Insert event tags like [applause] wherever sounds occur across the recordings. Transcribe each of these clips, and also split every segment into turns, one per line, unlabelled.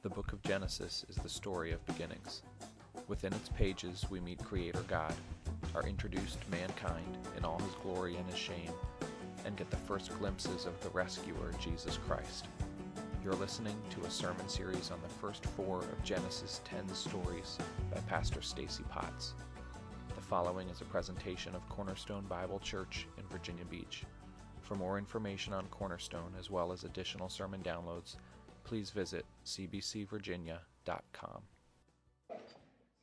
The book of Genesis is the story of beginnings. Within its pages, we meet Creator God, are introduced to mankind in all his glory and his shame, and get the first glimpses of the rescuer, Jesus Christ. You're listening to a sermon series on the first four of Genesis 10 stories by Pastor Stacy Potts. The following is a presentation of Cornerstone Bible Church in Virginia Beach. For more information on Cornerstone, as well as additional sermon downloads, please visit cbcvirginia.com.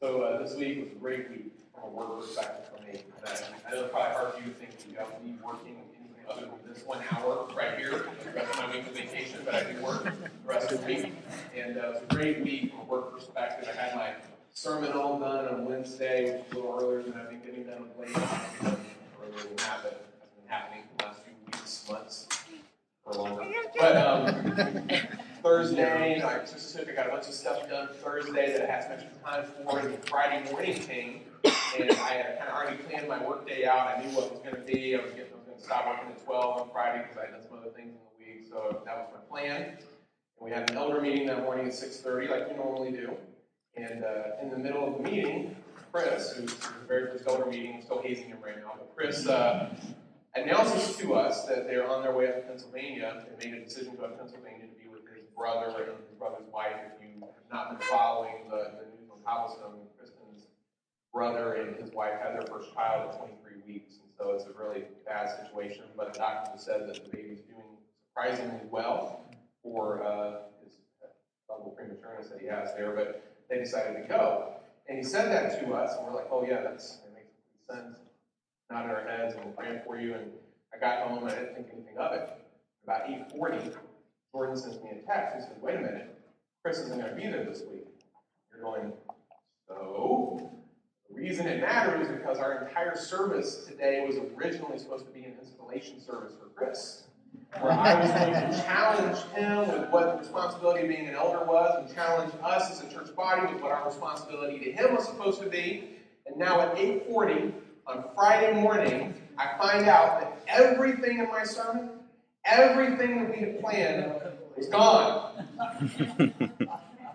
So uh, this week was a great week from a work perspective for me. And I, know probably hard for you to think you don't need working anything other than this one hour right here. The rest of my week is vacation, but I do work the rest of the week. And uh, it was a great week from a work perspective. I had my sermon all done on Wednesday, a little earlier than I've been getting done of late. Earlier than that, but has been happening the last few weeks, months, or longer. But um, Thursday, I I got a bunch of stuff done Thursday that I had some extra time for, and Friday morning came, and I had kind of already planned my workday out. I knew what it was going to be. I was, getting, I was going to stop working at 12 on Friday because I had done some other things in the week, so that was my plan. And we had an elder meeting that morning at 6.30, like we normally do. And uh, in the middle of the meeting, Chris, who's the very first elder meeting, I'm still hazing him right now, but Chris uh, announces to us that they're on their way up to Pennsylvania. They made a decision to go to Pennsylvania to be with his brother and his brother's wife. If you have not been following the, the news on Cobblestone, Kristen's brother and his wife had their first child at 23 weeks. And so it's a really bad situation. But the doctor has said that the baby's doing surprisingly well for uh, his double prematureness that he has there. But they decided to go. And he said that to us, and we're like, oh, yeah, that's, that makes sense. Nodded our heads, and we're praying for you. And I got home, and I didn't think anything of it. About 8.40, Jordan sends me a text. He says, wait a minute, Chris isn't going to be there this week. You're going, so? The reason it matters is because our entire service today was originally supposed to be an installation service for Chris where I was going to challenge him with what the responsibility of being an elder was, and challenge us as a church body with what our responsibility to him was supposed to be. And now at 8:40 on Friday morning, I find out that everything in my sermon, everything that we had planned, is gone. [laughs]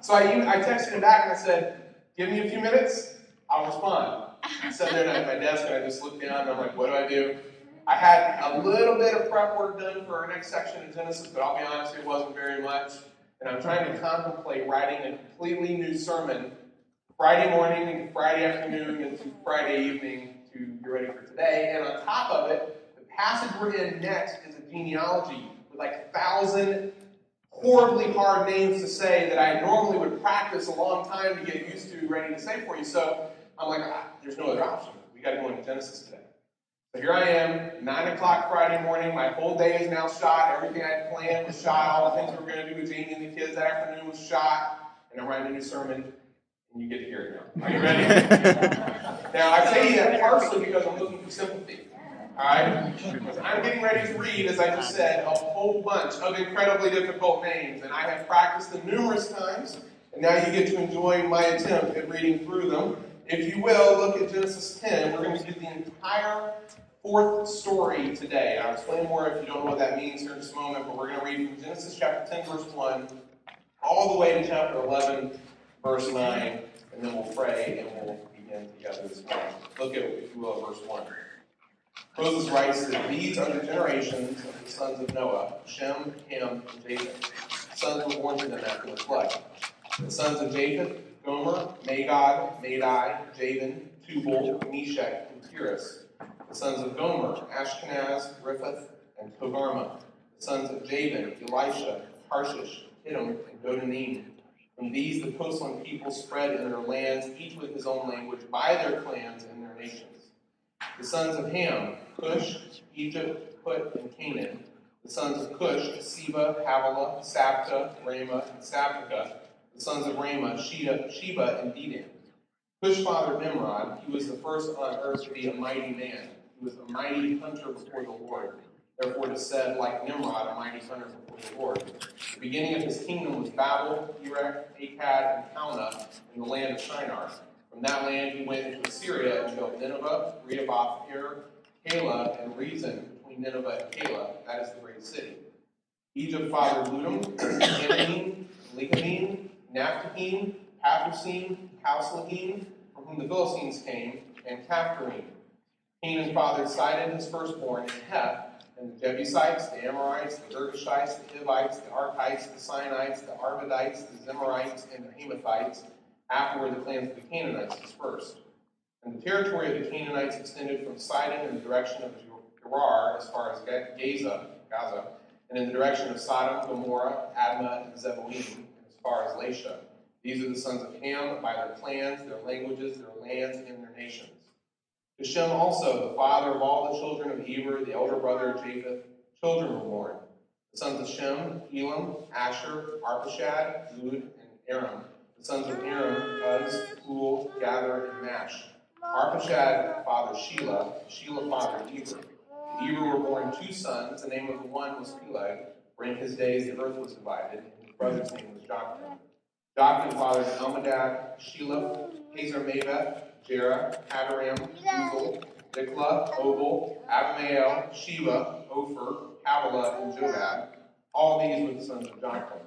so I, I texted him back and I said, "Give me a few minutes, I'll respond." I sat there at my desk and I just looked down and I'm like, "What do I do?" I had a little bit of prep work done for our next section of Genesis, but I'll be honest, it wasn't very much. And I'm trying to contemplate writing a completely new sermon Friday morning into Friday afternoon into Friday evening to get ready for today. And on top of it, the passage we're in next is a genealogy with like thousand horribly hard names to say that I normally would practice a long time to get used to, ready to say for you. So I'm like, ah, there's no other option. We got to go into Genesis today. So here I am, 9 o'clock Friday morning. My whole day is now shot. Everything I had planned was shot. All the things we were going to do with Jamie and the kids that afternoon was shot. And I'm writing a new sermon. And you get to hear it now. Are you ready? [laughs] now, I say that partially because I'm looking for sympathy. All right? Because I'm getting ready to read, as I just said, a whole bunch of incredibly difficult names. And I have practiced them numerous times. And now you get to enjoy my attempt at reading through them. If you will, look at Genesis 10. We're going to get the entire fourth story today. I'll explain more if you don't know what that means here in just a moment, but we're going to read from Genesis chapter 10, verse 1, all the way to chapter 11, verse 9, and then we'll pray and we'll begin together this morning. Look at, if you will, verse 1. Moses writes that these are the generations of the sons of Noah, Shem, Ham, and Japheth. Sons were born to them after the flood. The sons of Japheth, Gomer, Magog, Madai, Javan, Tubal, Meshech, and Tiras. The sons of Gomer, Ashkenaz, Riphath, and Togarmah. The sons of Javan, Elishah, Tarshish, Kittim, and Dodanim. From these the coastland people spread in their lands, each with his own language, by their clans and their nations. The sons of Ham, Cush, Egypt, Put, and Canaan. The sons of Cush, Seba, Havilah, Sabtah, Raamah, and Sabteca. The sons of Raamah, Sheba, Sheba and Dedan. Cush fathered Nimrod. He was the first on earth to be a mighty man. He was a mighty hunter before the Lord. Therefore it is said, like Nimrod, a mighty hunter before the Lord. The beginning of his kingdom was Babel, Erech, Akkad, and Calneh in the land of Shinar. From that land he went into Assyria and built Nineveh, Rehoboth, Ir, Calah, and Resen between Nineveh and Calah. That is the great city. Egypt fathered Ludim, Anamim, Legamim, Naphtahim, Pathrusim, Casluhim, from whom the Philistines came, and Caphtorim. Canaan fathered Sidon, his firstborn, and Heth, and the Jebusites, the Amorites, the Girgashites, the Hivites, the Arkites, the Sinites, the Arvadites, the Zemarites, and the Hamathites. Afterward, the clans of the Canaanites dispersed. And the territory of the Canaanites extended from Sidon in the direction of Gerar as far as Gaza, Gaza, and in the direction of Sodom, Gomorrah, Admah, and Zeboim, as far as Lasha. These are the sons of Ham by their clans, their languages, their lands, and their nations. To Shem also, the father of all the children of Eber, the elder brother of Japheth, children were born. The sons of Shem, Elam, Asher, Arpachshad, Lud, and Aram. The sons of Aram, Uz, Hul, Gether, and Mash. Arpachshad fathered Shelah, Shelah fathered Eber. To Eber were born two sons. The name of the one was Peleg, for in his days the earth was divided, his brother's name was Joktan. Joktan fathered Almodad, Shelah, Hazar Maveth, Jerah, Adoram, Uzal, Diklah, Obal, Abimael, Sheba, Ophir, Havilah, and Jobab. All these were the sons of Joktan.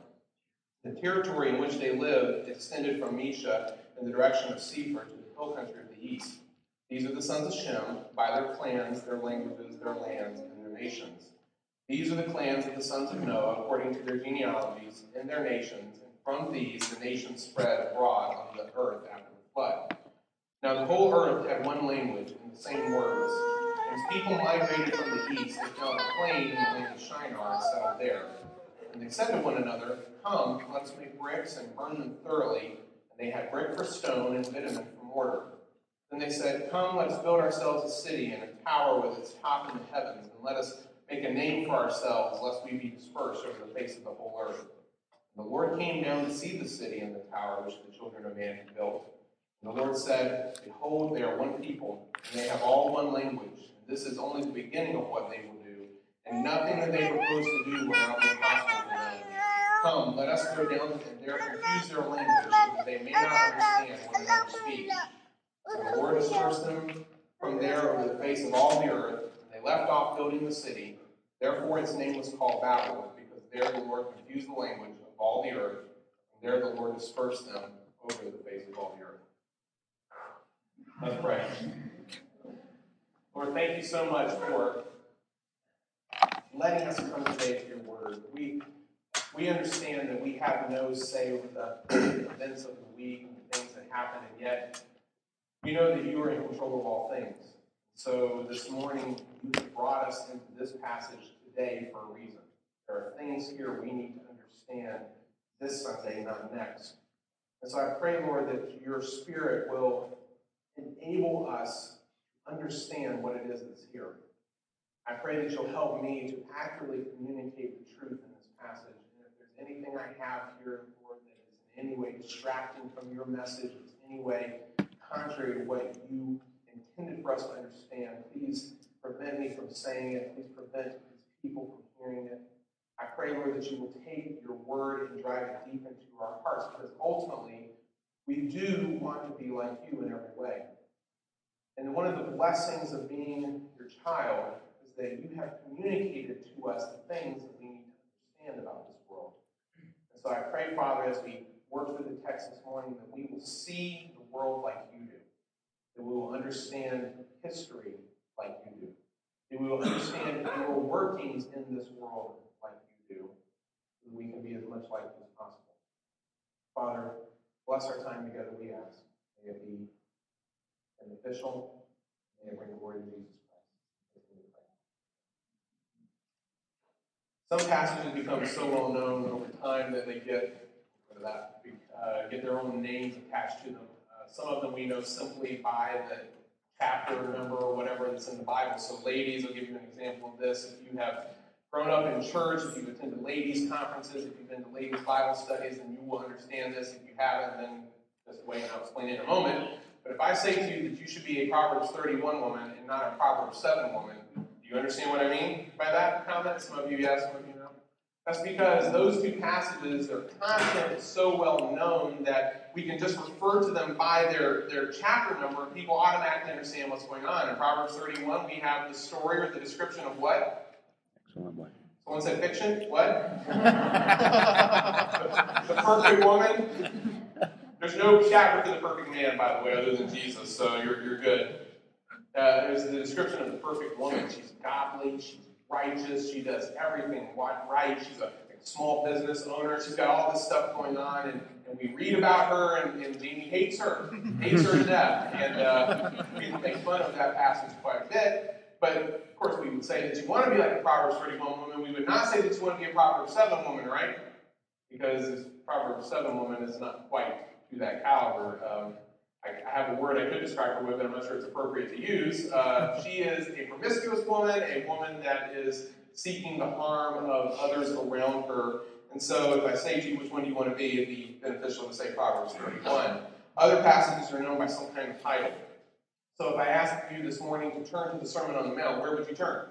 The territory in which they lived extended from Mesha in the direction of Sephar to the hill country of the east. These are the sons of Shem, by their clans, their languages, their lands, and their nations. These are the clans of the sons of Noah, according to their genealogies and their nations, and from these the nations spread abroad on the earth after the flood. Now the whole earth had one language and the same words. As people migrated from the east, they found a plain in the land of Shinar and settled there. And they said to one another, Come, let us make bricks and burn them thoroughly. And they had brick for stone and bitumen for mortar. Then they said, Come, let us build ourselves a city and a tower with its top in the heavens, and let us make a name for ourselves, lest we be dispersed over the face of the whole earth. And the Lord came down to see the city and the tower which the children of man had built. And the Lord said, Behold, they are one people, and they have all one language. And this is only the beginning of what they will do, and nothing that they propose to do will not be possible. Come, let us go down and there confuse their language, so that they may not understand what another. And the Lord dispersed them from there over the face of all the earth, and they left off building the city. Therefore its name was called Babel, because there the Lord confused the language of all the earth, and there the Lord dispersed them over the face of all the earth. Let's pray. Lord, thank you so much for letting us come today to your word. We we understand that we have no say over the events of the week and the things that happen, and yet we know that you are in control of all things. So this morning, you brought us into this passage today for a reason. There are things here we need to understand this Sunday, not next. And so I pray, Lord, that your Spirit will enable us to understand what it is that's here. I pray that you'll help me to accurately communicate the truth in this passage. Anything I have here, Lord, that is in any way distracting from your message, is any way contrary to what you intended for us to understand, please prevent me from saying it. Please prevent these people from hearing it. I pray, Lord, that you will take your word and drive it deep into our hearts, because ultimately, we do want to be like you in every way. And one of the blessings of being your child is that you have communicated to us the things that we need to understand about this so I pray, Father, as we work through the text this morning, that we will see the world like you do, that we will understand history like you do, that we will understand your workings in this world like you do, that we can be as much like you as possible. Father, Bless our time together, we ask. May it be beneficial. May it bring glory to Jesus Christ. Some passages become so well known over time that they get that uh, get their own names attached to them. Uh, some of them we know simply by the chapter number or whatever that's in the Bible. So, ladies, I'll give you an example of this. If you have grown up in church, if you've attended ladies' conferences, if you've been to ladies' Bible studies, then you will understand this. If you haven't, then just wait and I'll explain it in a moment. But if I say to you that you should be a Proverbs 31 woman and not a Proverbs 7 woman, you understand what I mean by that comment? Some of you yes, some of you no. That's because those two passages, their content is so well known that we can just refer to them by their, their chapter number and people automatically understand what's going on. In Proverbs 31, we have the story or the description of what? Excellent way. Someone said fiction? What? [laughs] the perfect woman. There's no chapter for the perfect man, by the way, other than Jesus, so you're, you're good. Uh, there's the description of the perfect woman. She's godly, she's righteous, she does everything right. She's a small business owner. She's got all this stuff going on, and, and we read about her, and, and Jamie hates her, hates her to death. And uh, we make fun of that passage quite a bit. But of course, we would say that you want to be like a Proverbs 31 woman. We would not say that you want to be a Proverbs 7 woman, right? Because this Proverbs 7 woman is not quite to that caliber. Um, I, I, have a word I could describe her with, but I'm not sure it's appropriate to use. Uh, she is a promiscuous woman, a woman that is seeking the harm of others around her. And so, if I say to you which one do you want to be, it'd be beneficial to say Proverbs 31. Other passages are known by some kind of title. So, if I asked you this morning to turn to the Sermon on the Mount, where would you turn?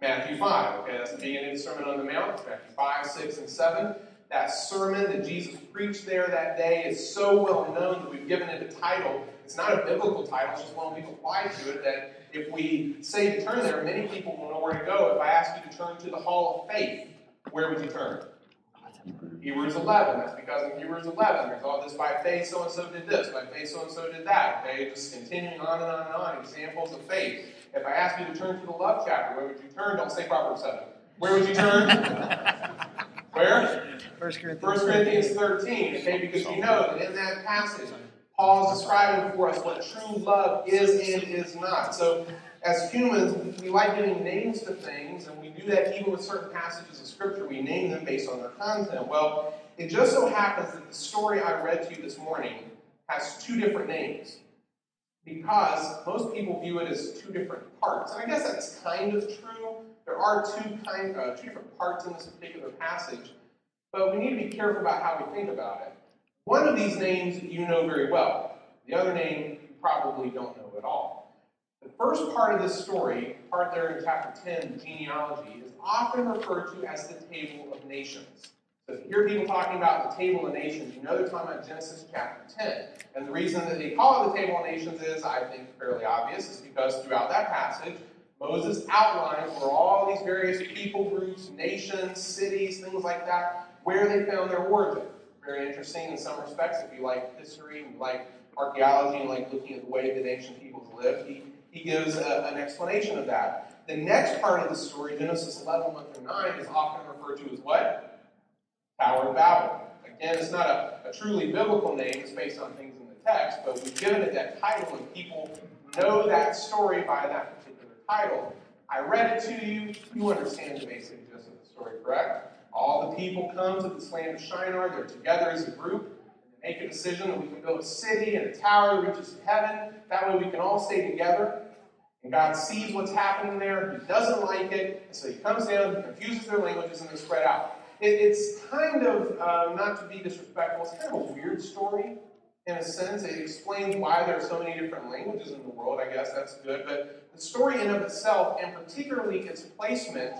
Matthew 5. Okay, that's the beginning of the Sermon on the Mount. Matthew 5, 6, and 7. That sermon that Jesus preached there that day is so well known that we've given it a title. It's not a biblical title, it's just one we've applied to it that if we say to turn there, many people will know where to go. If I ask you to turn to the Hall of Faith, where would you turn? Hebrews 11. That's because in Hebrews 11, there's all this by faith, so and so did this, by faith, so and so did that. Okay, just continuing on and on and on, examples of faith. If I ask you to turn to the love chapter, where would you turn? Don't say Proverbs 7. Where would you turn? [laughs] where? 1 Corinthians, 1 Corinthians 13. Okay, because we know that in that passage, Paul is describing for us what true love is and is not. So, as humans, we like giving names to things, and we do that even with certain passages of Scripture. We name them based on their content. Well, it just so happens that the story I read to you this morning has two different names because most people view it as two different parts. And I guess that's kind of true. There are two, kind, uh, two different parts in this particular passage, but we need to be careful about how we think about it. One of these names you know very well. The other name you probably don't know at all. The first part of this story, part there in chapter 10, the genealogy, is often referred to as the Table of Nations. So if you hear people talking about the Table of Nations, you know they're talking about Genesis chapter 10. And the reason that they call it the Table of Nations is, I think, fairly obvious, is because throughout that passage, Moses outlines where all these various people groups, nations, cities, things like that, where they found their origin very interesting in some respects. If you like history you like archaeology and like looking at the way the ancient peoples lived, he, he gives a, an explanation of that. The next part of the story, Genesis 11, 1 through 9, is often referred to as what? Tower of Babel. Again, it's not a, a truly biblical name, it's based on things in the text, but we've given it that title and people know that story by that particular title. I read it to you, you understand the basic gist of the story, correct? All the people come to this land of Shinar. They're together as a group. And they make a decision that we can build a city and a tower that reaches to heaven. That way we can all stay together. And God sees what's happening there. He doesn't like it. And so he comes down, he confuses their languages, and they spread out. It, it's kind of, uh, not to be disrespectful, it's kind of a weird story in a sense. It explains why there are so many different languages in the world. I guess that's good. But the story in of itself, and particularly its placement,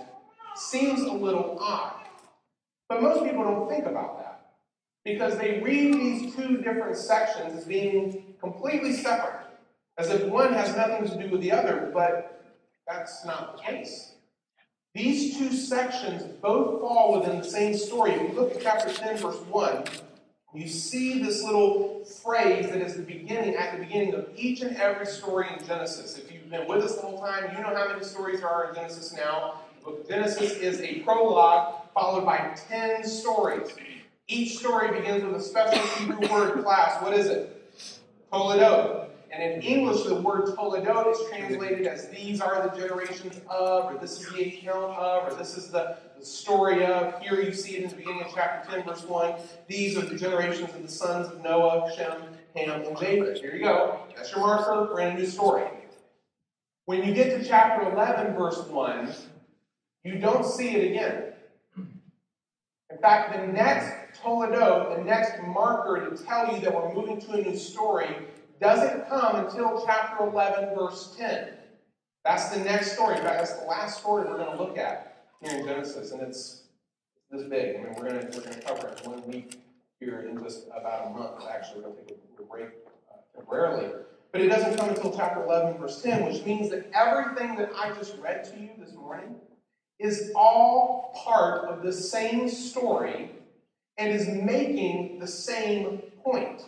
seems a little odd. But most people don't think about that because they read these two different sections as being completely separate, as if one has nothing to do with the other, but that's not the case. These two sections both fall within the same story. If you look at chapter 10, verse 1, you see this little phrase that is the beginning, at the beginning of each and every story in Genesis. If you've been with us the whole time, you know how many stories there are in Genesis now. Of Genesis is a prologue followed by 10 stories. Each story begins with a special Hebrew word class. What is it? Toledot. And in English, the word Toledot is translated as these are the generations of, or this is the account of, or this is the, the story of. Here you see it in the beginning of chapter 10, verse 1. These are the generations of the sons of Noah, Shem, Ham, and Japheth. Here you go. That's your marker. A new story. When you get to chapter 11, verse 1, you don't see it again. In fact, the next Toledot, the next marker to tell you that we're moving to a new story, doesn't come until chapter 11, verse 10. That's the next story. In fact, that's the last story we're going to look at here in Genesis, and it's this big. I mean, we're going to, we're going to cover it one week here in just about a month. Actually, we're going to take a break uh, temporarily. But it doesn't come until chapter 11, verse 10, which means that everything that I just read to you this morning is all part of the same story and is making the same point.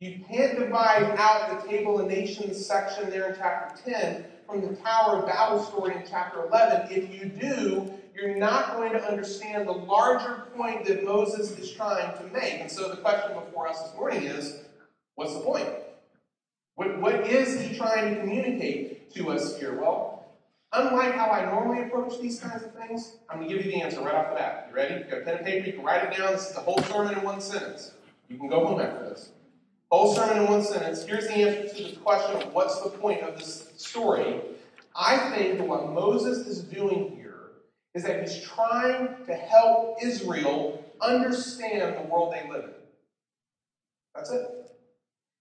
You can't divide out the Table of Nations section there in chapter 10 from the Tower of Babel story in chapter 11. If you do, you're not going to understand the larger point that Moses is trying to make. And so the question before us this morning is what's the point? What, what is he trying to communicate to us here? Well, unlike how I normally approach these kinds of things, I'm going to give you the answer right off the bat. You ready? You got a pen and paper? You can write it down. This is the whole sermon in one sentence. You can go home after this. Whole sermon in one sentence. Here's the answer to the question of what's the point of this story. I think that what Moses is doing here is that he's trying to help Israel understand the world they live in. That's it.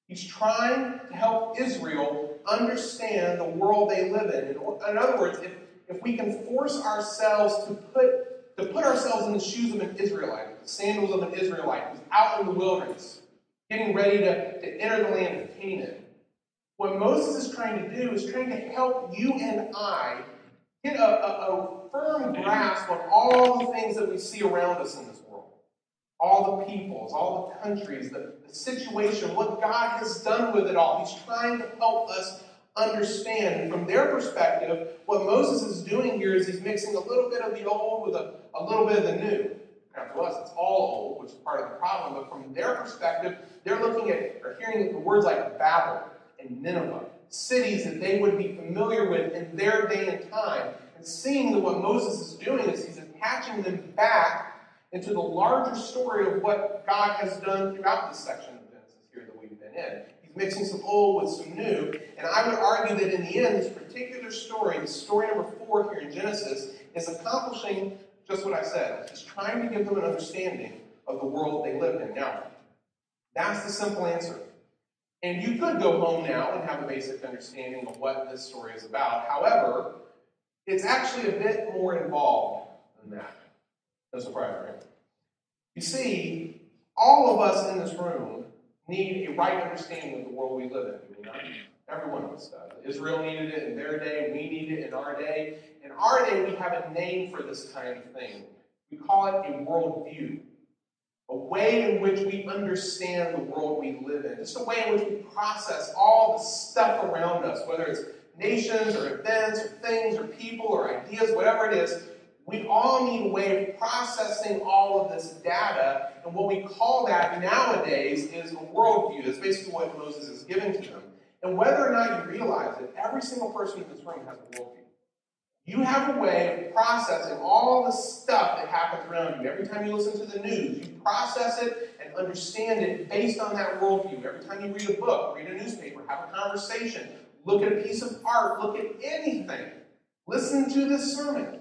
He's trying to help Israel understand the world they live in. In other words, if, if we can force ourselves to put, to put ourselves in the shoes of an Israelite, the sandals of an Israelite who's out in the wilderness, getting ready to, to enter the land of Canaan, what Moses is trying to do is trying to help you and I get a, a, a firm grasp on all the things that we see around us in this all the peoples, all the countries, the, the situation, what God has done with it all. He's trying to help us understand. And from their perspective, what Moses is doing here is he's mixing a little bit of the old with a, a little bit of the new. Now, to us, it's all old, which is part of the problem, but from their perspective, they're looking at or hearing the words like Babel and Nineveh, cities that they would be familiar with in their day and time, and seeing that what Moses is doing is he's attaching them back into the larger story of what God has done throughout this section of Genesis here that we've been in. He's mixing some old with some new. And I would argue that in the end, this particular story, the story number four here in Genesis, is accomplishing just what I said. He's trying to give them an understanding of the world they lived in. Now, that's the simple answer. And you could go home now and have a basic understanding of what this story is about. However, it's actually a bit more involved than that. No surprise, right? You see, all of us in this room need a right understanding of the world we live in, we not? Every one of us does. Israel needed it in their day, we need it in our day. In our day, we have a name for this kind of thing. We call it a worldview. A way in which we understand the world we live in. Just a way in which we process all the stuff around us, whether it's nations or events or things or people or ideas, whatever it is, we all need a way of processing all of this data, and what we call that nowadays is a worldview. That's basically what Moses is giving to them. And whether or not you realize it, every single person in this room has a worldview. You have a way of processing all the stuff that happens around you. Every time you listen to the news, you process it and understand it based on that worldview. Every time you read a book, read a newspaper, have a conversation, look at a piece of art, look at anything, listen to this sermon.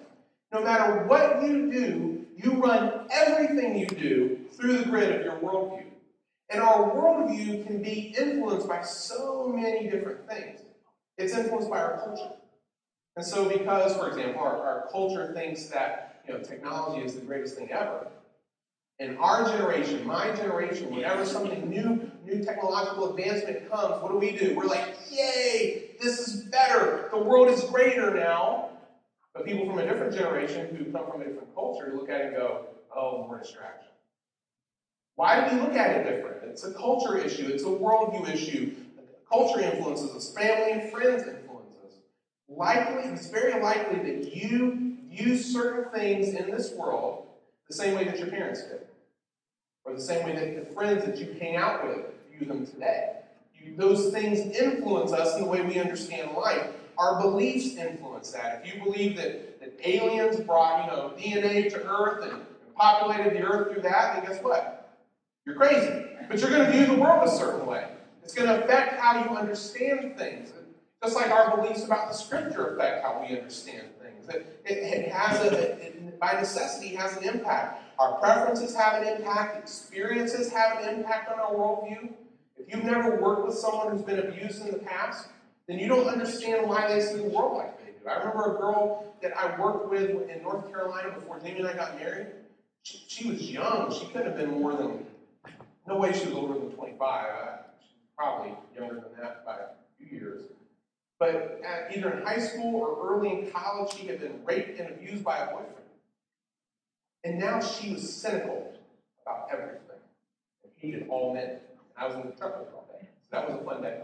No matter what you do, you run everything you do through the grid of your worldview. And our worldview can be influenced by so many different things. It's influenced by our culture. And so, because, for example, our, our culture thinks that you know, technology is the greatest thing ever, in our generation, my generation, whenever something new, new technological advancement comes, what do we do? We're like, yay, this is better. The world is greater now. But people from a different generation who come from a different culture look at it and go, oh, more distraction. Why do we look at it different? It's a culture issue, it's a worldview issue. Culture influences us, family and friends influence us. Likely, it's very likely that you view certain things in this world the same way that your parents did, or the same way that the friends that you hang out with view them today. You, those things influence us in the way we understand life. Our beliefs influence that. If you believe that, that aliens brought, you know, DNA to Earth and populated the Earth through that, then guess what? You're crazy. But you're going to view the world a certain way. It's going to affect how you understand things. Just like our beliefs about the Scripture affect how we understand things. It, it, it has a, it, by necessity, has an impact. Our preferences have an impact. Experiences have an impact on our worldview. If you've never worked with someone who's been abused in the past, then you don't understand why they see the world like they do. I remember a girl that I worked with in North Carolina before Jamie and I got married. She, she was young. She couldn't have been more than, no way she was older than 25. Uh, probably younger than that by a few years. But at, either in high school or early in college, she had been raped and abused by a boyfriend. And now she was cynical about everything and hated all men. I was in the truck all day. So that was a fun day.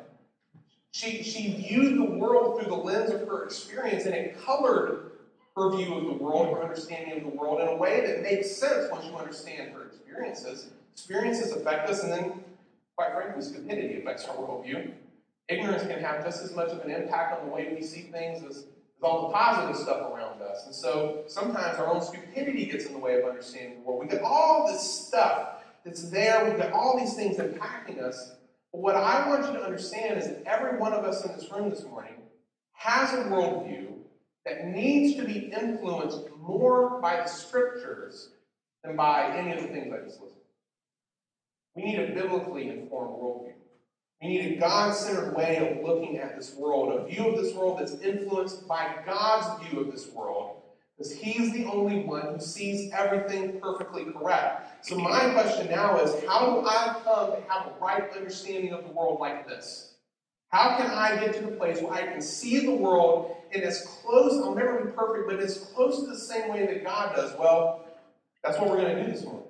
She, she viewed the world through the lens of her experience, and it colored her view of the world, her understanding of the world, in a way that makes sense once you understand her experiences. Experiences affect us, and then, quite frankly, stupidity affects our worldview. Ignorance can have just as much of an impact on the way we see things as, as all the positive stuff around us. And so sometimes our own stupidity gets in the way of understanding the world. We get all this stuff that's there, we've got all these things impacting us. What I want you to understand is that every one of us in this room this morning has a worldview that needs to be influenced more by the scriptures than by any of the things I just listed. We need a biblically informed worldview. We need a God centered way of looking at this world, a view of this world that's influenced by God's view of this world, because He's the only one who sees everything perfectly correct. So, my question now is how do I come to have a right understanding of the world like this? How can I get to the place where I can see the world in as close, I'll never be perfect, but as close to the same way that God does? Well, that's what we're going to do this morning.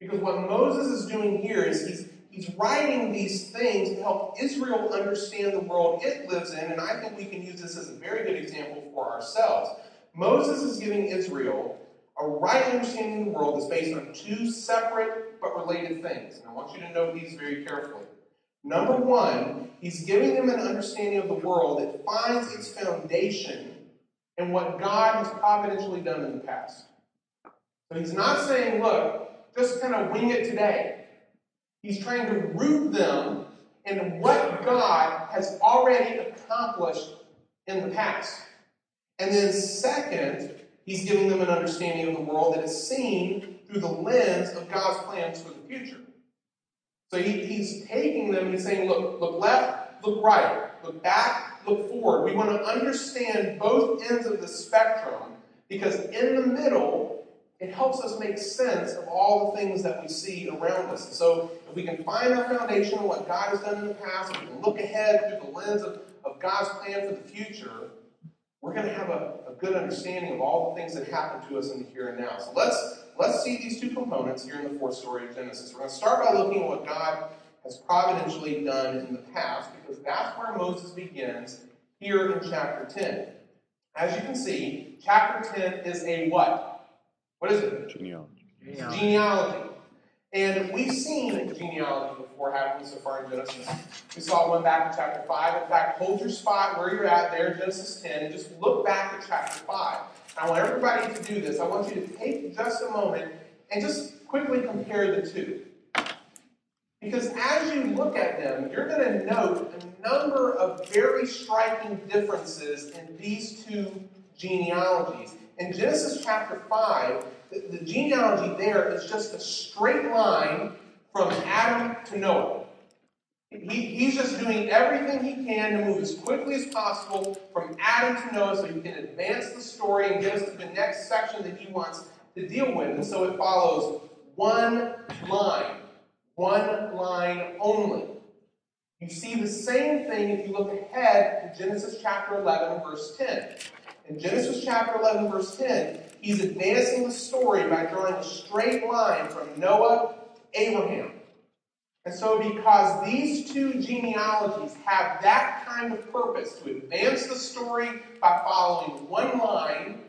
Because what Moses is doing here is he's He's writing these things to help Israel understand the world it lives in, and I think we can use this as a very good example for ourselves. Moses is giving Israel a right understanding of the world that's based on two separate but related things. And I want you to note these very carefully. Number one, he's giving them an understanding of the world that finds its foundation in what God has providentially done in the past. So he's not saying, look, just kind of wing it today. He's trying to root them in what God has already accomplished in the past. And then, second, he's giving them an understanding of the world that is seen through the lens of God's plans for the future. So he, he's taking them, he's saying, look, look left, look right, look back, look forward. We want to understand both ends of the spectrum because in the middle it helps us make sense of all the things that we see around us. And so, if we can find our foundation in what God has done in the past, if we can look ahead through the lens of, of God's plan for the future, we're going to have a, a good understanding of all the things that happen to us in the here and now. So let's let's see these two components here in the fourth story of Genesis. We're going to start by looking at what God has providentially done in the past, because that's where Moses begins here in chapter 10. As you can see, chapter 10 is a what? What is it?
Genealogy.
Genealogy. genealogy. And we've seen genealogy haven't so far in Genesis? We saw one back in chapter 5. In fact, hold your spot where you're at there Genesis 10 and just look back at chapter 5. I want everybody to do this. I want you to take just a moment and just quickly compare the two. Because as you look at them, you're going to note a number of very striking differences in these two genealogies. In Genesis chapter 5, the, the genealogy there is just a straight line from Adam to Noah. He, he's just doing everything he can to move as quickly as possible from Adam to Noah so he can advance the story and get us to the next section that he wants to deal with. And so it follows one line, one line only. You see the same thing if you look ahead to Genesis chapter 11, verse 10. In Genesis chapter 11, verse 10, he's advancing the story by drawing a straight line from Noah Abraham. And so, because these two genealogies have that kind of purpose to advance the story by following one line,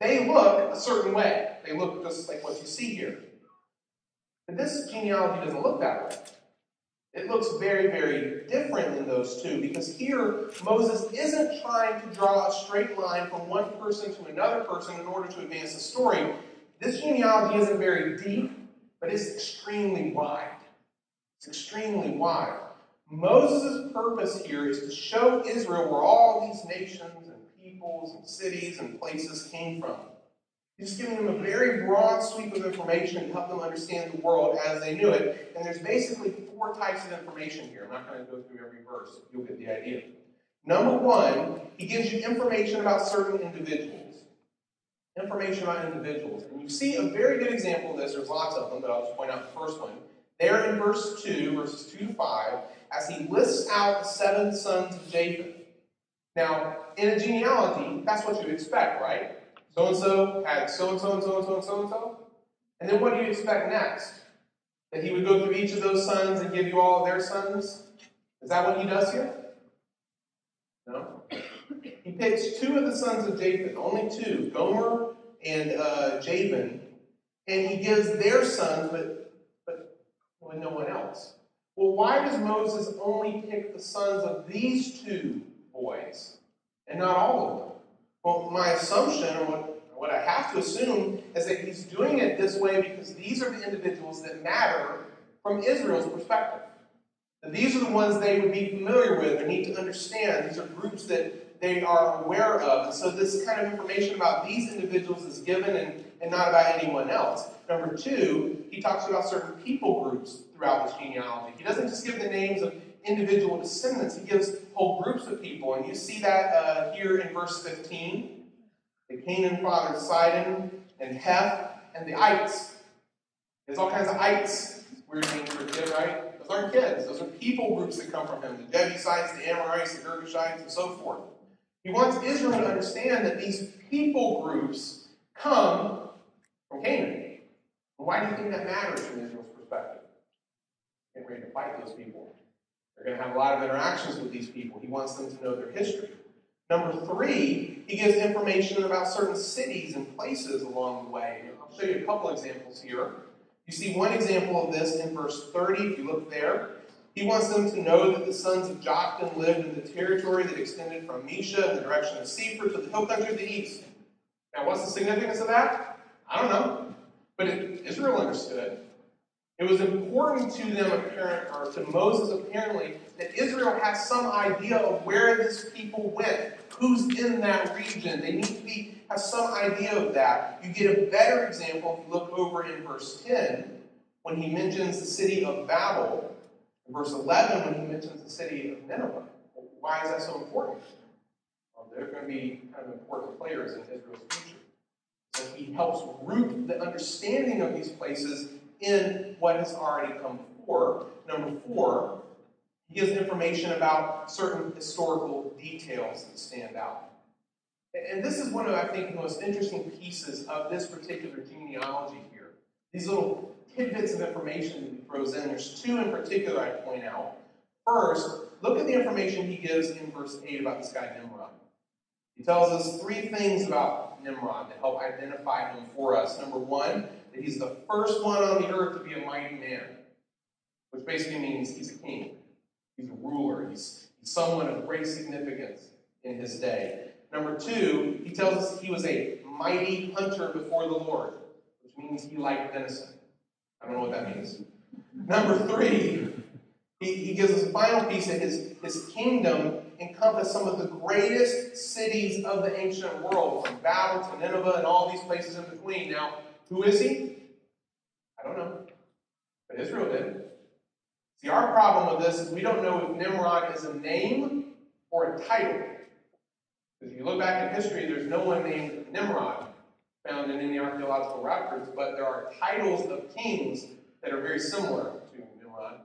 they look a certain way. They look just like what you see here. But this genealogy doesn't look that way. It looks very, very different than those two because here Moses isn't trying to draw a straight line from one person to another person in order to advance the story. This genealogy isn't very deep, but it's extremely wide. It's extremely wide. Moses' purpose here is to show Israel where all these nations and peoples and cities and places came from. He's giving them a very broad sweep of information to help them understand the world as they knew it. And there's basically four types of information here. I'm not going to go through every verse. You'll get the idea. Number one, he gives you information about certain individuals. Information about individuals. And you see a very good example of this. There's lots of them, but I'll just point out the first one. There in verse 2, verses 2 to 5, as he lists out the seven sons of Japheth. Now, in a genealogy, that's what you expect, right? So and so had so and so and so and so and so and so. And then what do you expect next? That he would go through each of those sons and give you all of their sons? Is that what he does here? No. He picks two of the sons of Japheth, only two, Gomer and uh, Javan, and he gives their sons, but, but with no one else. Well, why does Moses only pick the sons of these two boys and not all of them? Well, my assumption, or what, what I have to assume, is that he's doing it this way because these are the individuals that matter from Israel's perspective. And these are the ones they would be familiar with or need to understand. These are groups that they are aware of. And so this kind of information about these individuals is given and, and not about anyone else. Number two, he talks about certain people groups throughout this genealogy. He doesn't just give the names of individual descendants, he gives whole groups of people. And you see that uh, here in verse 15. The Canaan fathered Sidon and Heth and the Ites. There's all kinds of Ites. Weird name for a kid, right? Those aren't kids. Those are people groups that come from him. The Jebusites, the Amorites, the Girgashites, and so forth. He wants Israel to understand that these people groups come from Canaan. why do you think that matters from Israel's perspective? Get ready to fight those people. They're going to have a lot of interactions with these people. He wants them to know their history. Number three, he gives information about certain cities and places along the way. I'll show you a couple examples here. You see one example of this in verse 30, if you look there. He wants them to know that the sons of Joktan lived in the territory that extended from Mesha in the direction of Sephar to the hill country of the east. Now, what's the significance of that? I don't know. But it, Israel understood. It was important to them, or to Moses apparently, that Israel has some idea of where this people went, who's in that region. They need to be have some idea of that. You get a better example if you look over in verse 10 when he mentions the city of Babel, verse 11 when he mentions the city of Nineveh. Why is that so important? Well, they're going to be kind of important players in Israel's future. So he helps root the understanding of these places in what has already come before. Number four, he gives information about certain historical details that stand out. And this is one of, I think, the most interesting pieces of this particular genealogy here. These little tidbits of information that he throws in. There's two in particular I point out. First, look at the information he gives in verse 8 about this guy Nimrod. He tells us three things about Nimrod that help identify him for us. Number one, that he's the first one on the earth to be a mighty man, which basically means he's a king, he's a ruler, he's, someone of great significance in his day. Number two, he tells us he was a mighty hunter before the Lord, which means he liked venison. I don't know what that means. Number three, he, he gives us a final piece that his, his kingdom encompassed some of the greatest cities of the ancient world, from Babel to Nineveh and all these places in between. Now, who is he? I don't know. But Israel did. See, our problem with this is we don't know if Nimrod is a name or a title. Because if you look back in history, there's no one named Nimrod found in any archaeological records, but there are titles of kings that are very similar to Nimrod.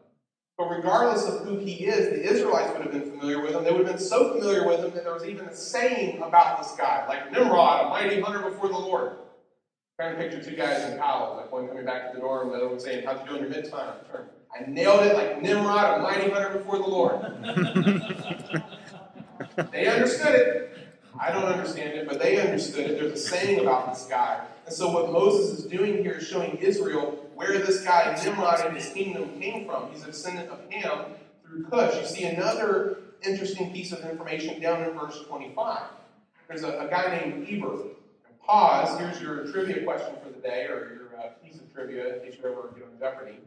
But regardless of who he is, the Israelites would have been familiar with him. They would have been so familiar with him that there was even a saying about this guy, like Nimrod, a mighty hunter before the Lord. Trying to picture two guys in college, like one coming back to the dorm, the other one saying, How'd you do on your midterm? I nailed it like Nimrod, a mighty hunter before the Lord. [laughs] they understood it. I don't understand it, but they understood it. There's a saying about this guy. And so what Moses is doing here is showing Israel where this guy Nimrod and his kingdom came from. He's a descendant of Ham through Cush. You see another interesting piece of information down in verse 25. There's a, a guy named Eber pause, here's your trivia question for the day, or your uh, piece of trivia in case you're ever doing Jeopardy.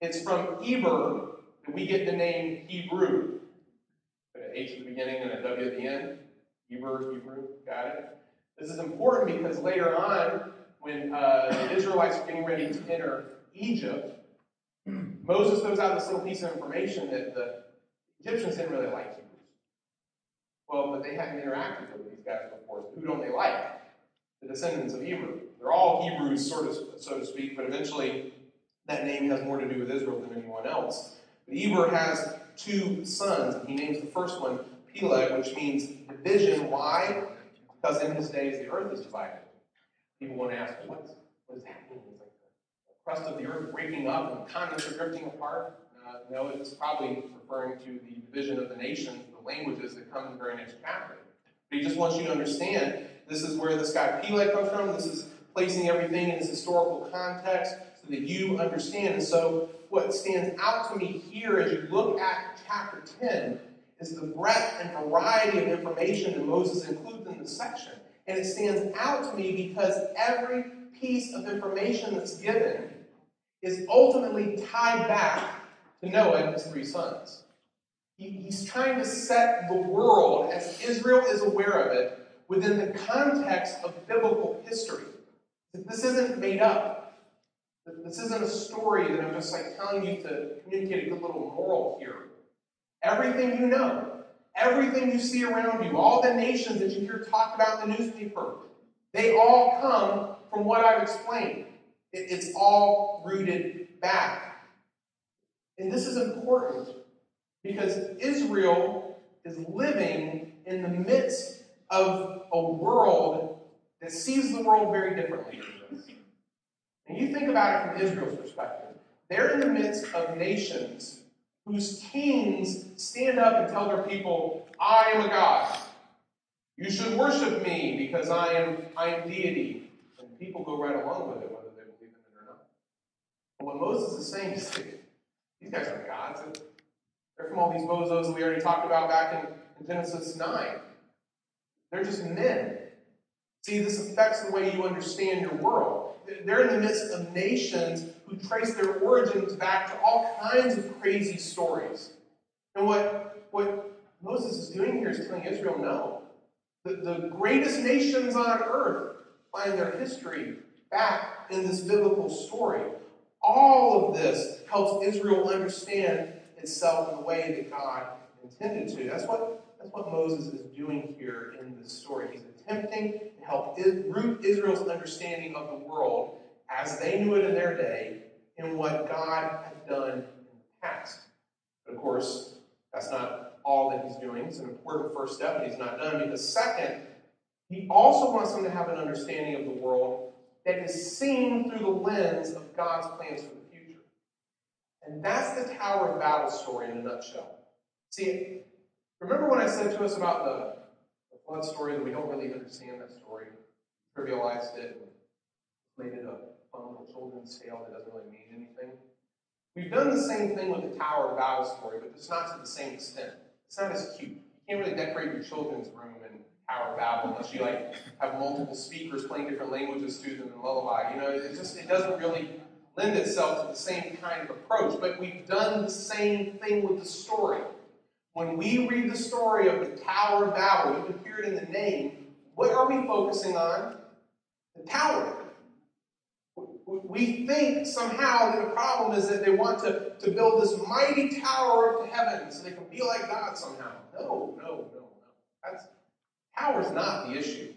It's from Eber that we get the name Hebrew. An H at the beginning and a W at the end. Eber, Hebrew, got it? This is important because later on, when uh, the Israelites are getting ready to enter Egypt, Moses throws out this little piece of information that the Egyptians didn't really like Hebrews. Well, but they hadn't interacted with these guys before. Who don't they like? the descendants of Hebrew. They're all Hebrews, sort of, so to speak, but eventually that name has more to do with Israel than anyone else. But Eber has two sons, and he names the first one Peleg, which means division. Why? Because in his days the earth is divided. People want to ask, what, what does that mean? Like the crust of the earth breaking up and continents are drifting apart. Uh, no, it's probably referring to the division of the nations, the languages that come in the very next chapter. But he just wants you to understand this is where this guy Peleg comes from. This is placing everything in its historical context so that you understand. And so, what stands out to me here as you look at chapter 10 is the breadth and variety of information that Moses includes in this section. And it stands out to me because every piece of information that's given is ultimately tied back to Noah and his three sons. He, he's trying to set the world, as Israel is aware of it, within the context of biblical history. This isn't made up. This isn't a story that I'm just like telling you to communicate a good little moral here. Everything you know, everything you see around you, all the nations that you hear talked about in the newspaper, they all come from what I've explained. It's all rooted back. And this is important because Israel is living in the midst of a world that sees the world very differently And you think about it from Israel's perspective. They're in the midst of nations whose kings stand up and tell their people, I am a God. You should worship me because I am, I am deity. And people go right along with it, whether they believe in it or not. But what Moses is saying is these guys aren't gods. They're from all these bozos that we already talked about back in, in Genesis 9. They're just men. See, this affects the way you understand your world. They're in the midst of nations who trace their origins back to all kinds of crazy stories. And what, what Moses is doing here is telling Israel no. The, the greatest nations on earth find their history back in this biblical story. All of this helps Israel understand itself in the way that God intended to. That's what, that's what Moses is doing here in this story. He's attempting to help root Israel's understanding of the world as they knew it in their day in what God had done in the past. But of course, that's not all that he's doing. It's an important first step, but he's not done because, second, he also wants them to have an understanding of the world that is seen through the lens of God's plans for the future. And that's the Tower of Babel story in a nutshell. See, remember when I said to us about the, flood story that we don't really understand that story, trivialized it, and made it a fun little children's tale that doesn't really mean anything? We've done the same thing with the Tower of Babel story, but it's not to the same extent. It's not as cute. You can't really decorate your children's room in Tower of Babel unless you like have multiple speakers playing different languages to them and lullaby. You know, it just it doesn't really lend itself to the same kind of approach. But we've done the same thing with the story. When we read the story of the Tower of Babel, you can hear it in the name. What are we focusing on? The tower. We think somehow that the problem is that they want to, to build this mighty tower up to heaven so they can be like God somehow. No, no, no, no. That's tower's not the issue.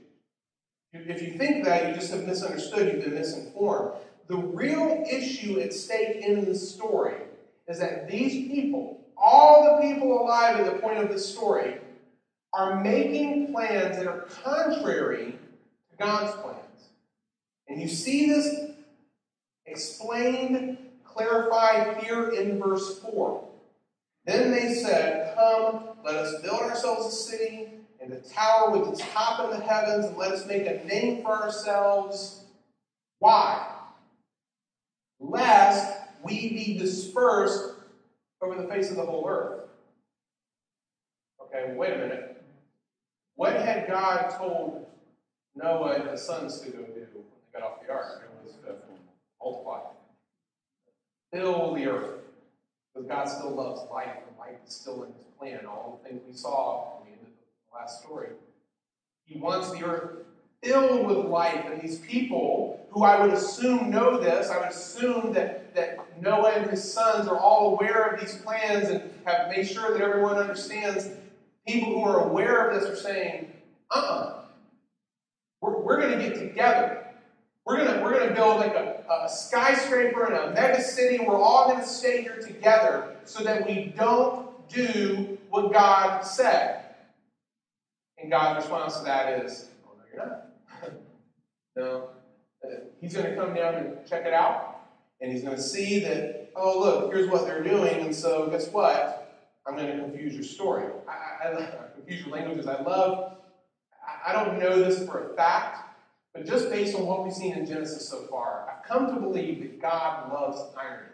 If you think that, you just have misunderstood, you've been misinformed. The real issue at stake in the story is that these people, all the people alive at the point of this story, are making plans that are contrary to God's plans. And you see this explained, clarified here in verse 4. Then they said, Come, let us build ourselves a city and a tower with its top in the heavens, and let us make a name for ourselves. Why? Lest we be dispersed over the face of the whole earth. Okay, wait a minute. What had God told Noah and his sons to go do when they got off the ark? It was to multiply. Fill the earth. Because God still loves life, and life is still in his plan. All the things we saw in the last story. He wants the earth filled with life, and these people, who I would assume know this, I would assume that, that Noah and his sons are all aware of these plans and have made sure that everyone understands. People who are aware of this are saying, uh uh-uh. uh, we are we're going to get together we're gonna we're gonna build like a, a skyscraper and a mega city. We're all gonna stay here together so that we don't do what God said. And God's response to that is, "Oh no, you're not. No, uh, He's gonna come down and check it out, And he's going to see that, oh, look, here's what they're doing, and so guess what? I'm going to confuse your story. I, I, I confuse your languages. I love, I, I don't know this for a fact, but just based on what we've seen in Genesis so far, I've come to believe that God loves irony.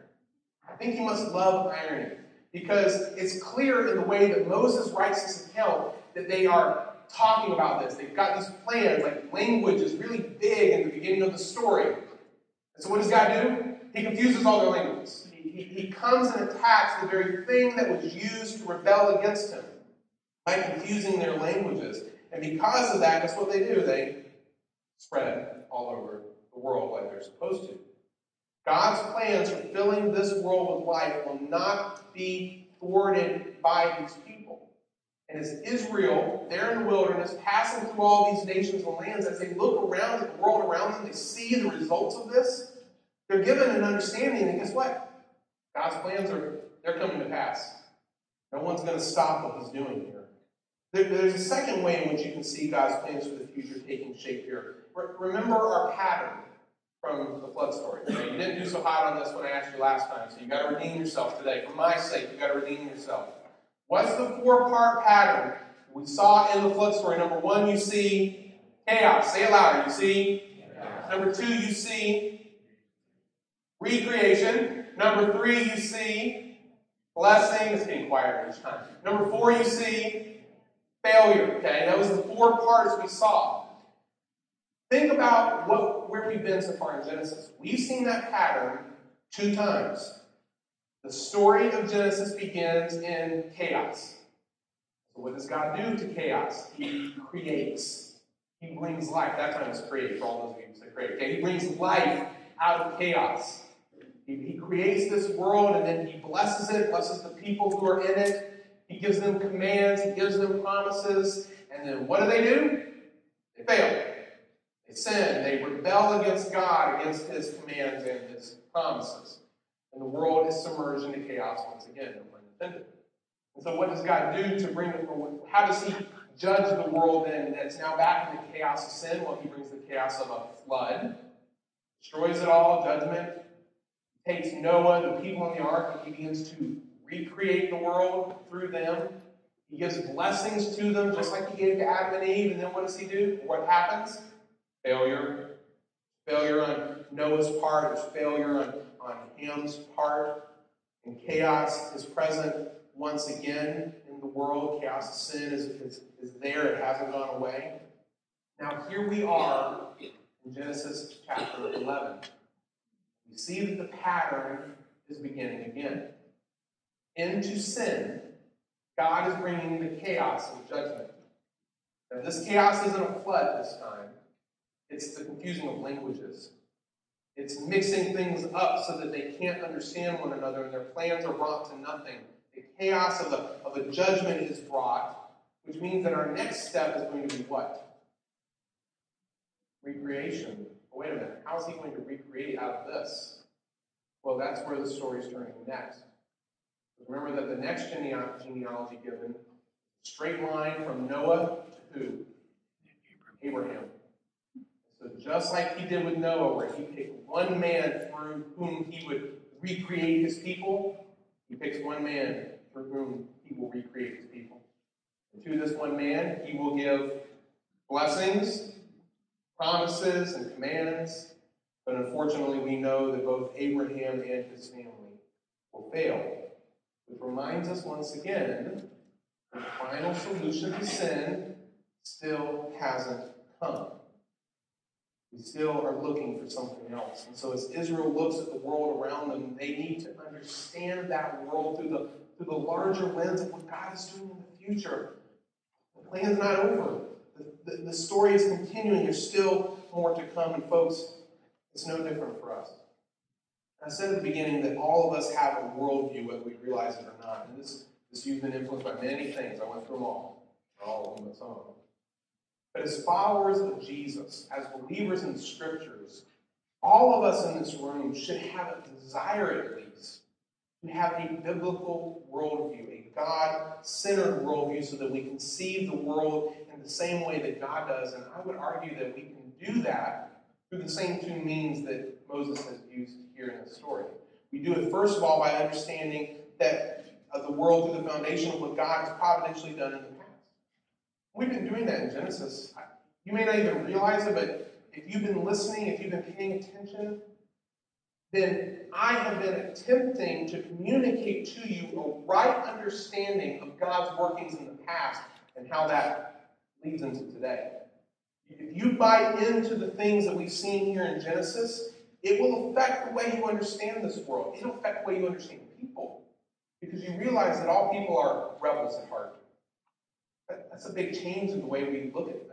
I think he must love irony because it's clear in the way that Moses writes this account that they are talking about this. They've got these plans, like language is really big in the beginning of the story. And so what does God do? He confuses all their languages. He, he, comes and attacks the very thing that was used to rebel against him by confusing their languages. And because of that, guess what they do? They spread all over the world like they're supposed to. God's plans for filling this world with life will not be thwarted by these people. And as Israel, they're in the wilderness, passing through all these nations and lands, as they look around at the world around them, they see the results of this. They're given an understanding, and guess what? God's plans are they're coming to pass. No one's going to stop what he's doing here. There, there's a second way in which you can see God's plans for the future taking shape here. Re- remember our pattern from the flood story. You didn't do so hot on this when I asked you last time, so you got to redeem yourself today. For my sake, you got to redeem yourself. What's the four-part pattern we saw in the flood story? Number one, you see chaos. Say it louder. You see. Number two, you see recreation. Number three, you see blessing. It's getting quieter each time. Number four, you see failure. Okay, that was the four parts we saw. Think about what where we've been so far in Genesis. We've seen that pattern two times. The story of Genesis begins in chaos. So what does God do to chaos? He creates. He brings life. That time was create for all those of you say create. Okay, he brings life out of chaos. He, he creates this world and then he blesses it, blesses the people who are in it. He gives them commands, he gives them promises, and then what do they do? They fail. They sin. They rebel against God, against his commands and his promises. And the world is submerged into chaos once again, no pun intended. And so, what does God do to bring it? How does He judge the world then that's now back in the chaos of sin? Well, He brings the chaos of a flood, destroys it all, judgment, takes Noah, the people in the ark, and He begins to recreate the world through them. He gives blessings to them, just like He gave to Adam and Eve. And then what does He do? What happens? Failure. Failure on Noah's part, there's failure on on Ham's part. And chaos is present once again in the world. Chaos of sin is, is, is there, it hasn't gone away. Now, here we are in Genesis chapter 11. We see that the pattern is beginning again. Into sin, God is bringing the chaos of judgment. Now, this chaos isn't a flood this time, it's the confusing of languages. It's mixing things up so that they can't understand one another and their plans are brought to nothing. The chaos of a, of judgment is brought, which means that our next step is going to be what? Recreation. Oh, wait a minute, how is he going to recreate out of this? Well, that's where the story is turning next. Remember that the next genealogy given, straight line from Noah to who? Abraham. So just like he did with Noah, where he picked one man through whom he would recreate his people, he picks one man through whom he will recreate his people. And to this one man, he will give blessings, promises, and commands. But unfortunately, we know that both Abraham and his family will fail. Which reminds us once again that the final solution to sin still hasn't come. We still are looking for something else. And so as Israel looks at the world around them, they need to understand that world through the, through the larger lens of what God is doing in the future. The plan's not over. The, the, the story is continuing. There's still more to come. And folks, it's no different for us. I said at the beginning that all of us have a worldview, whether we realize it or not. And this, this view's been influenced by many things. I went through them all. All of them, but some of them. But as followers of Jesus, as believers in the scriptures, all of us in this room should have a desire at least to have a biblical worldview, a God centered worldview, so that we can see the world in the same way that God does. And I would argue that we can do that through the same two means that Moses has used here in the story. We do it, first of all, by understanding that of the world through the foundation of what God has providentially done in the. We've been doing that in Genesis. You may not even realize it, but if you've been listening, if you've been paying attention, then I have been attempting to communicate to you a right understanding of God's workings in the past and how that leads into today. If you buy into the things that we've seen here in Genesis, it will affect the way you understand this world. It'll affect the way you understand people. Because you realize that all people are rebels at heart. That's a big change in the way we look at things.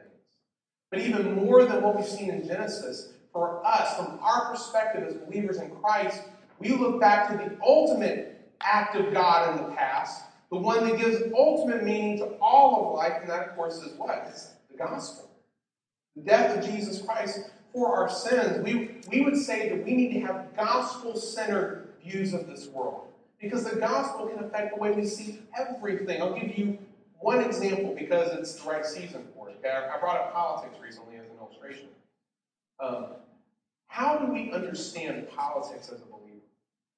But even more than what we've seen in Genesis, for us, from our perspective as believers in Christ, we look back to the ultimate act of God in the past, the one that gives ultimate meaning to all of life, and that, of course, is what? It's the gospel. The death of Jesus Christ for our sins. We, we would say that we need to have gospel centered views of this world because the gospel can affect the way we see everything. I'll give you one example because it's the right season for it. Okay? I brought up politics recently as an illustration. Um, how do we understand politics as a believer?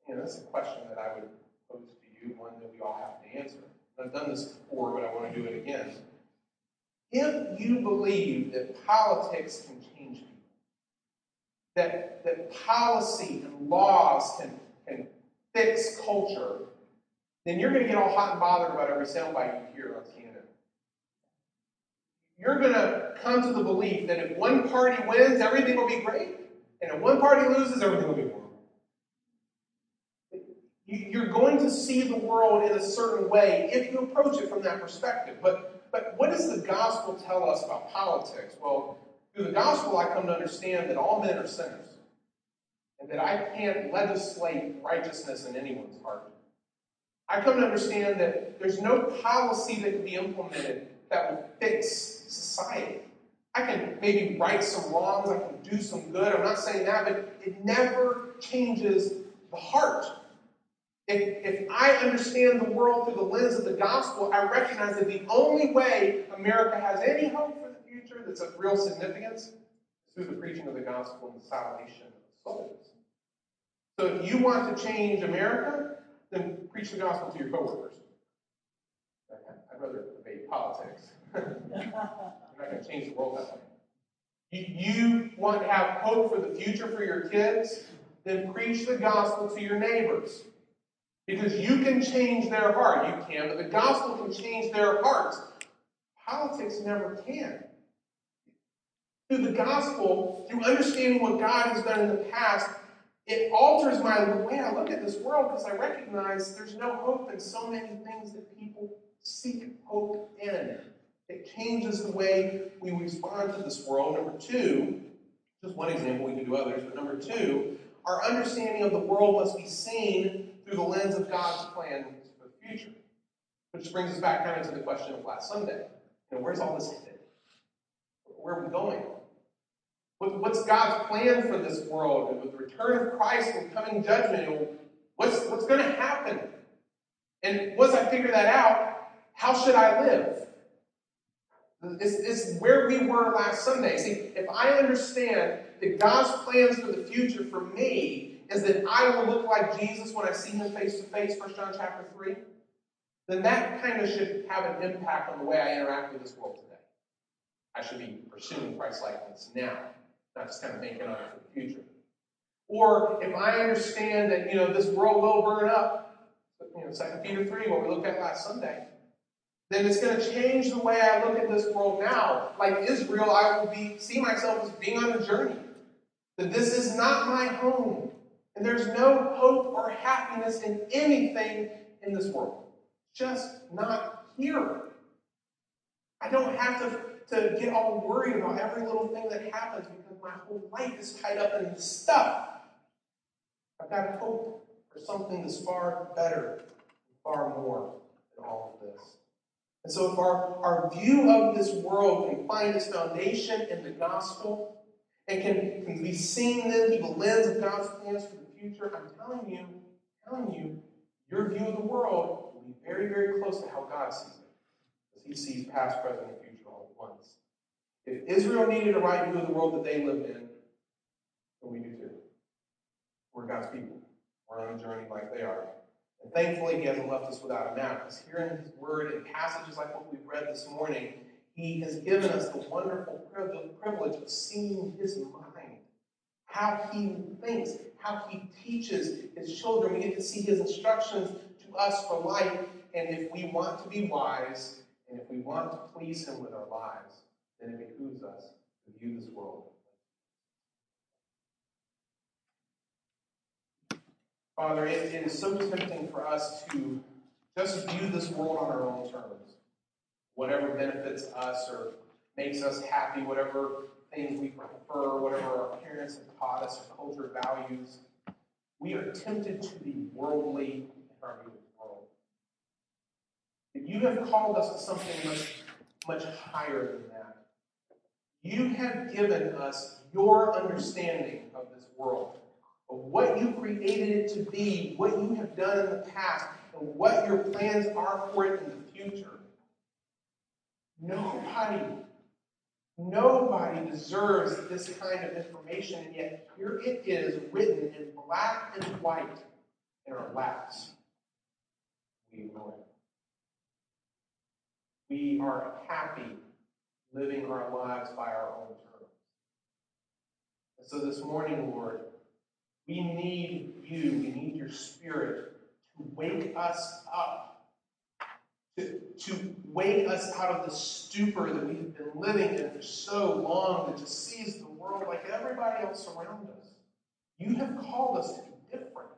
You know, that's a question that I would pose to you, one that we all have to answer. I've done this before, but I want to do it again. If you believe that politics can change people, that, that policy and laws can, can fix culture, then you're going to get all hot and bothered about every soundbite you hear on CNN. You're going to come to the belief that if one party wins, everything will be great, and if one party loses, everything will be horrible. You're going to see the world in a certain way if you approach it from that perspective. But, but what does the gospel tell us about politics? Well, through the gospel, I come to understand that all men are sinners and that I can't legislate righteousness in anyone's heart. I come to understand that there's no policy that can be implemented that will fix society. I can maybe right some wrongs, I can do some good. I'm not saying that, but it never changes the heart. If, if I understand the world through the lens of the gospel, I recognize that the only way America has any hope for the future that's of real significance is through the preaching of the gospel and the salvation of souls. So if you want to change America, then preach the gospel to your coworkers. I'd rather debate politics. [laughs] not going to change the world that way. You want to have hope for the future for your kids? Then preach the gospel to your neighbors. Because you can change their heart. You can, but the gospel can change their hearts. Politics never can. Through the gospel, through understanding what God has done in the past, it alters my way I look at this world because I recognize there's no hope in so many things that people seek hope in. It changes the way we respond to this world. Number two, just one example, we can do others, but number two, our understanding of the world must be seen through the lens of God's plan for the future. Which brings us back kind of to the question of last Sunday. You know, where's all this headed? Where are we going? What's God's plan for this world? And with the return of Christ and coming judgment, what's, what's going to happen? And once I figure that out, how should I live? It's, it's where we were last Sunday. See, if I understand that God's plans for the future for me is that I will look like Jesus when I see him face to face, 1 John chapter 3, then that kind of should have an impact on the way I interact with this world today. I should be pursuing Christ likeness now, just kind of thinking on for the future. Or if I understand that, you know, this world will burn up, you know, 2 Peter 3, what we looked at last Sunday, then it's going to change the way I look at this world now. Like Israel, I will be see myself as being on a journey. That this is not my home. And there's no hope or happiness in anything in this world. Just not here. I don't have to, to get all worried about every little thing that happens because my whole life is tied up in stuff. I've got to hope for something that's far better, far more than all of this. And so, if our, our view of this world can find its foundation in the gospel and can, can be seen then through the lens of God's plans for the future, I'm telling you, telling you, your view of the world will be very, very close to how God sees it. Because He sees past, present, and future once. If Israel needed a right view of the world that they lived in, And we do too. We're God's people. We're on a journey like they are. And thankfully, He hasn't left us without a map. Because here in His Word, in passages like what we've read this morning, He has given us the wonderful privilege of seeing His mind, how He thinks, how He teaches His children. We get to see His instructions to us for life. And if we want to be wise, and if we want to please Him with our lives, then it behooves us to view this world. Father, it, it is so tempting for us to just view this world on our own terms. Whatever benefits us or makes us happy, whatever things we prefer, whatever our parents have taught us, our culture values. We are tempted to be worldly in our view you have called us to something much, much higher than that. You have given us your understanding of this world, of what you created it to be, what you have done in the past, and what your plans are for it in the future. Nobody, nobody deserves this kind of information, and yet here it is written in black and white in our laps. We ignore it. We are happy living our lives by our own terms. And so this morning, Lord, we need you, we need your spirit to wake us up, to, to wake us out of the stupor that we have been living in for so long that just sees the world like everybody else around us. You have called us to be different.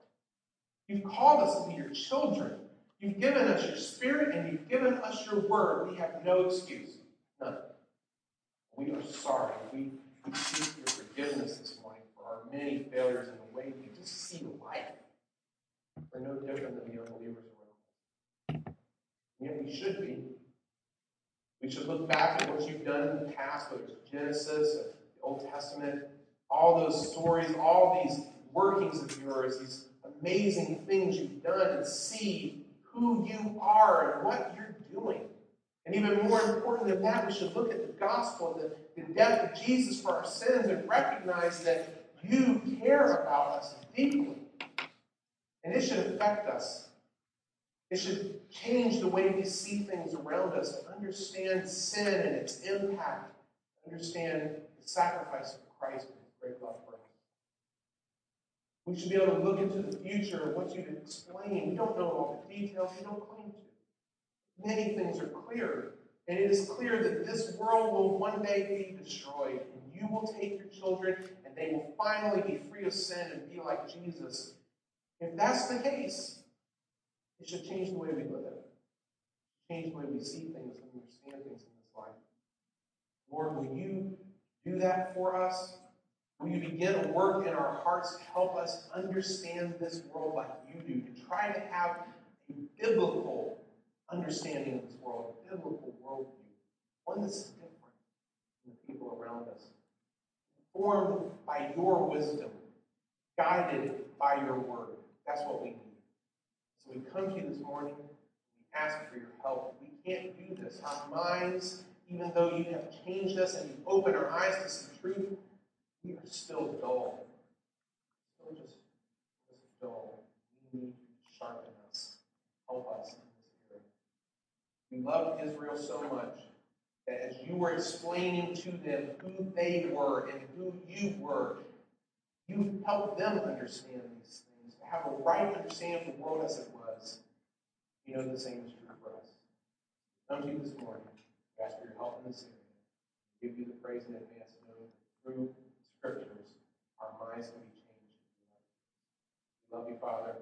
You've called us to be your children. You've given us your spirit and you've given us your word. We have no excuse. None. We are sorry. We, we seek your forgiveness this morning for our many failures in the way we just see life. We're no different than the unbelievers around us. Yet we should be. We should look back at what you've done in the past, whether it's Genesis, the Old Testament, all those stories, all these workings of yours, these amazing things you've done, and see who you are and what you're doing. And even more important than that, we should look at the gospel, the, the death of Jesus for our sins, and recognize that you care about us deeply. And it should affect us. It should change the way we see things around us, understand sin and its impact, understand the sacrifice of Christ and his great love for us. We should be able to look into the future and what you've explained. We don't know all the details, we don't claim to many things are clear. And it is clear that this world will one day be destroyed. And you will take your children and they will finally be free of sin and be like Jesus. If that's the case, it should change the way we live. Change the way we see things and understand things in this life. Lord, will you do that for us? Will you begin a work in our hearts to help us understand this world like you do, to try to have a biblical understanding of this world, a biblical worldview, one that's different from the people around us, formed by your wisdom, guided by your word. That's what we need. So we come to you this morning, we ask for your help. We can't do this. Our minds, even though you have changed us and you've opened our eyes to see truth, we are still dull. Still just, just dull. We need you to sharpen us, help us in this area. we loved Israel so much that as you were explaining to them who they were and who you were, you helped them understand these things, to have a right understanding of the world as it was. You know the same is true for us. Come to you this morning. We ask for your help in this area. We give you the praise in advance, through scriptures, our minds can be changed. We love you, Father.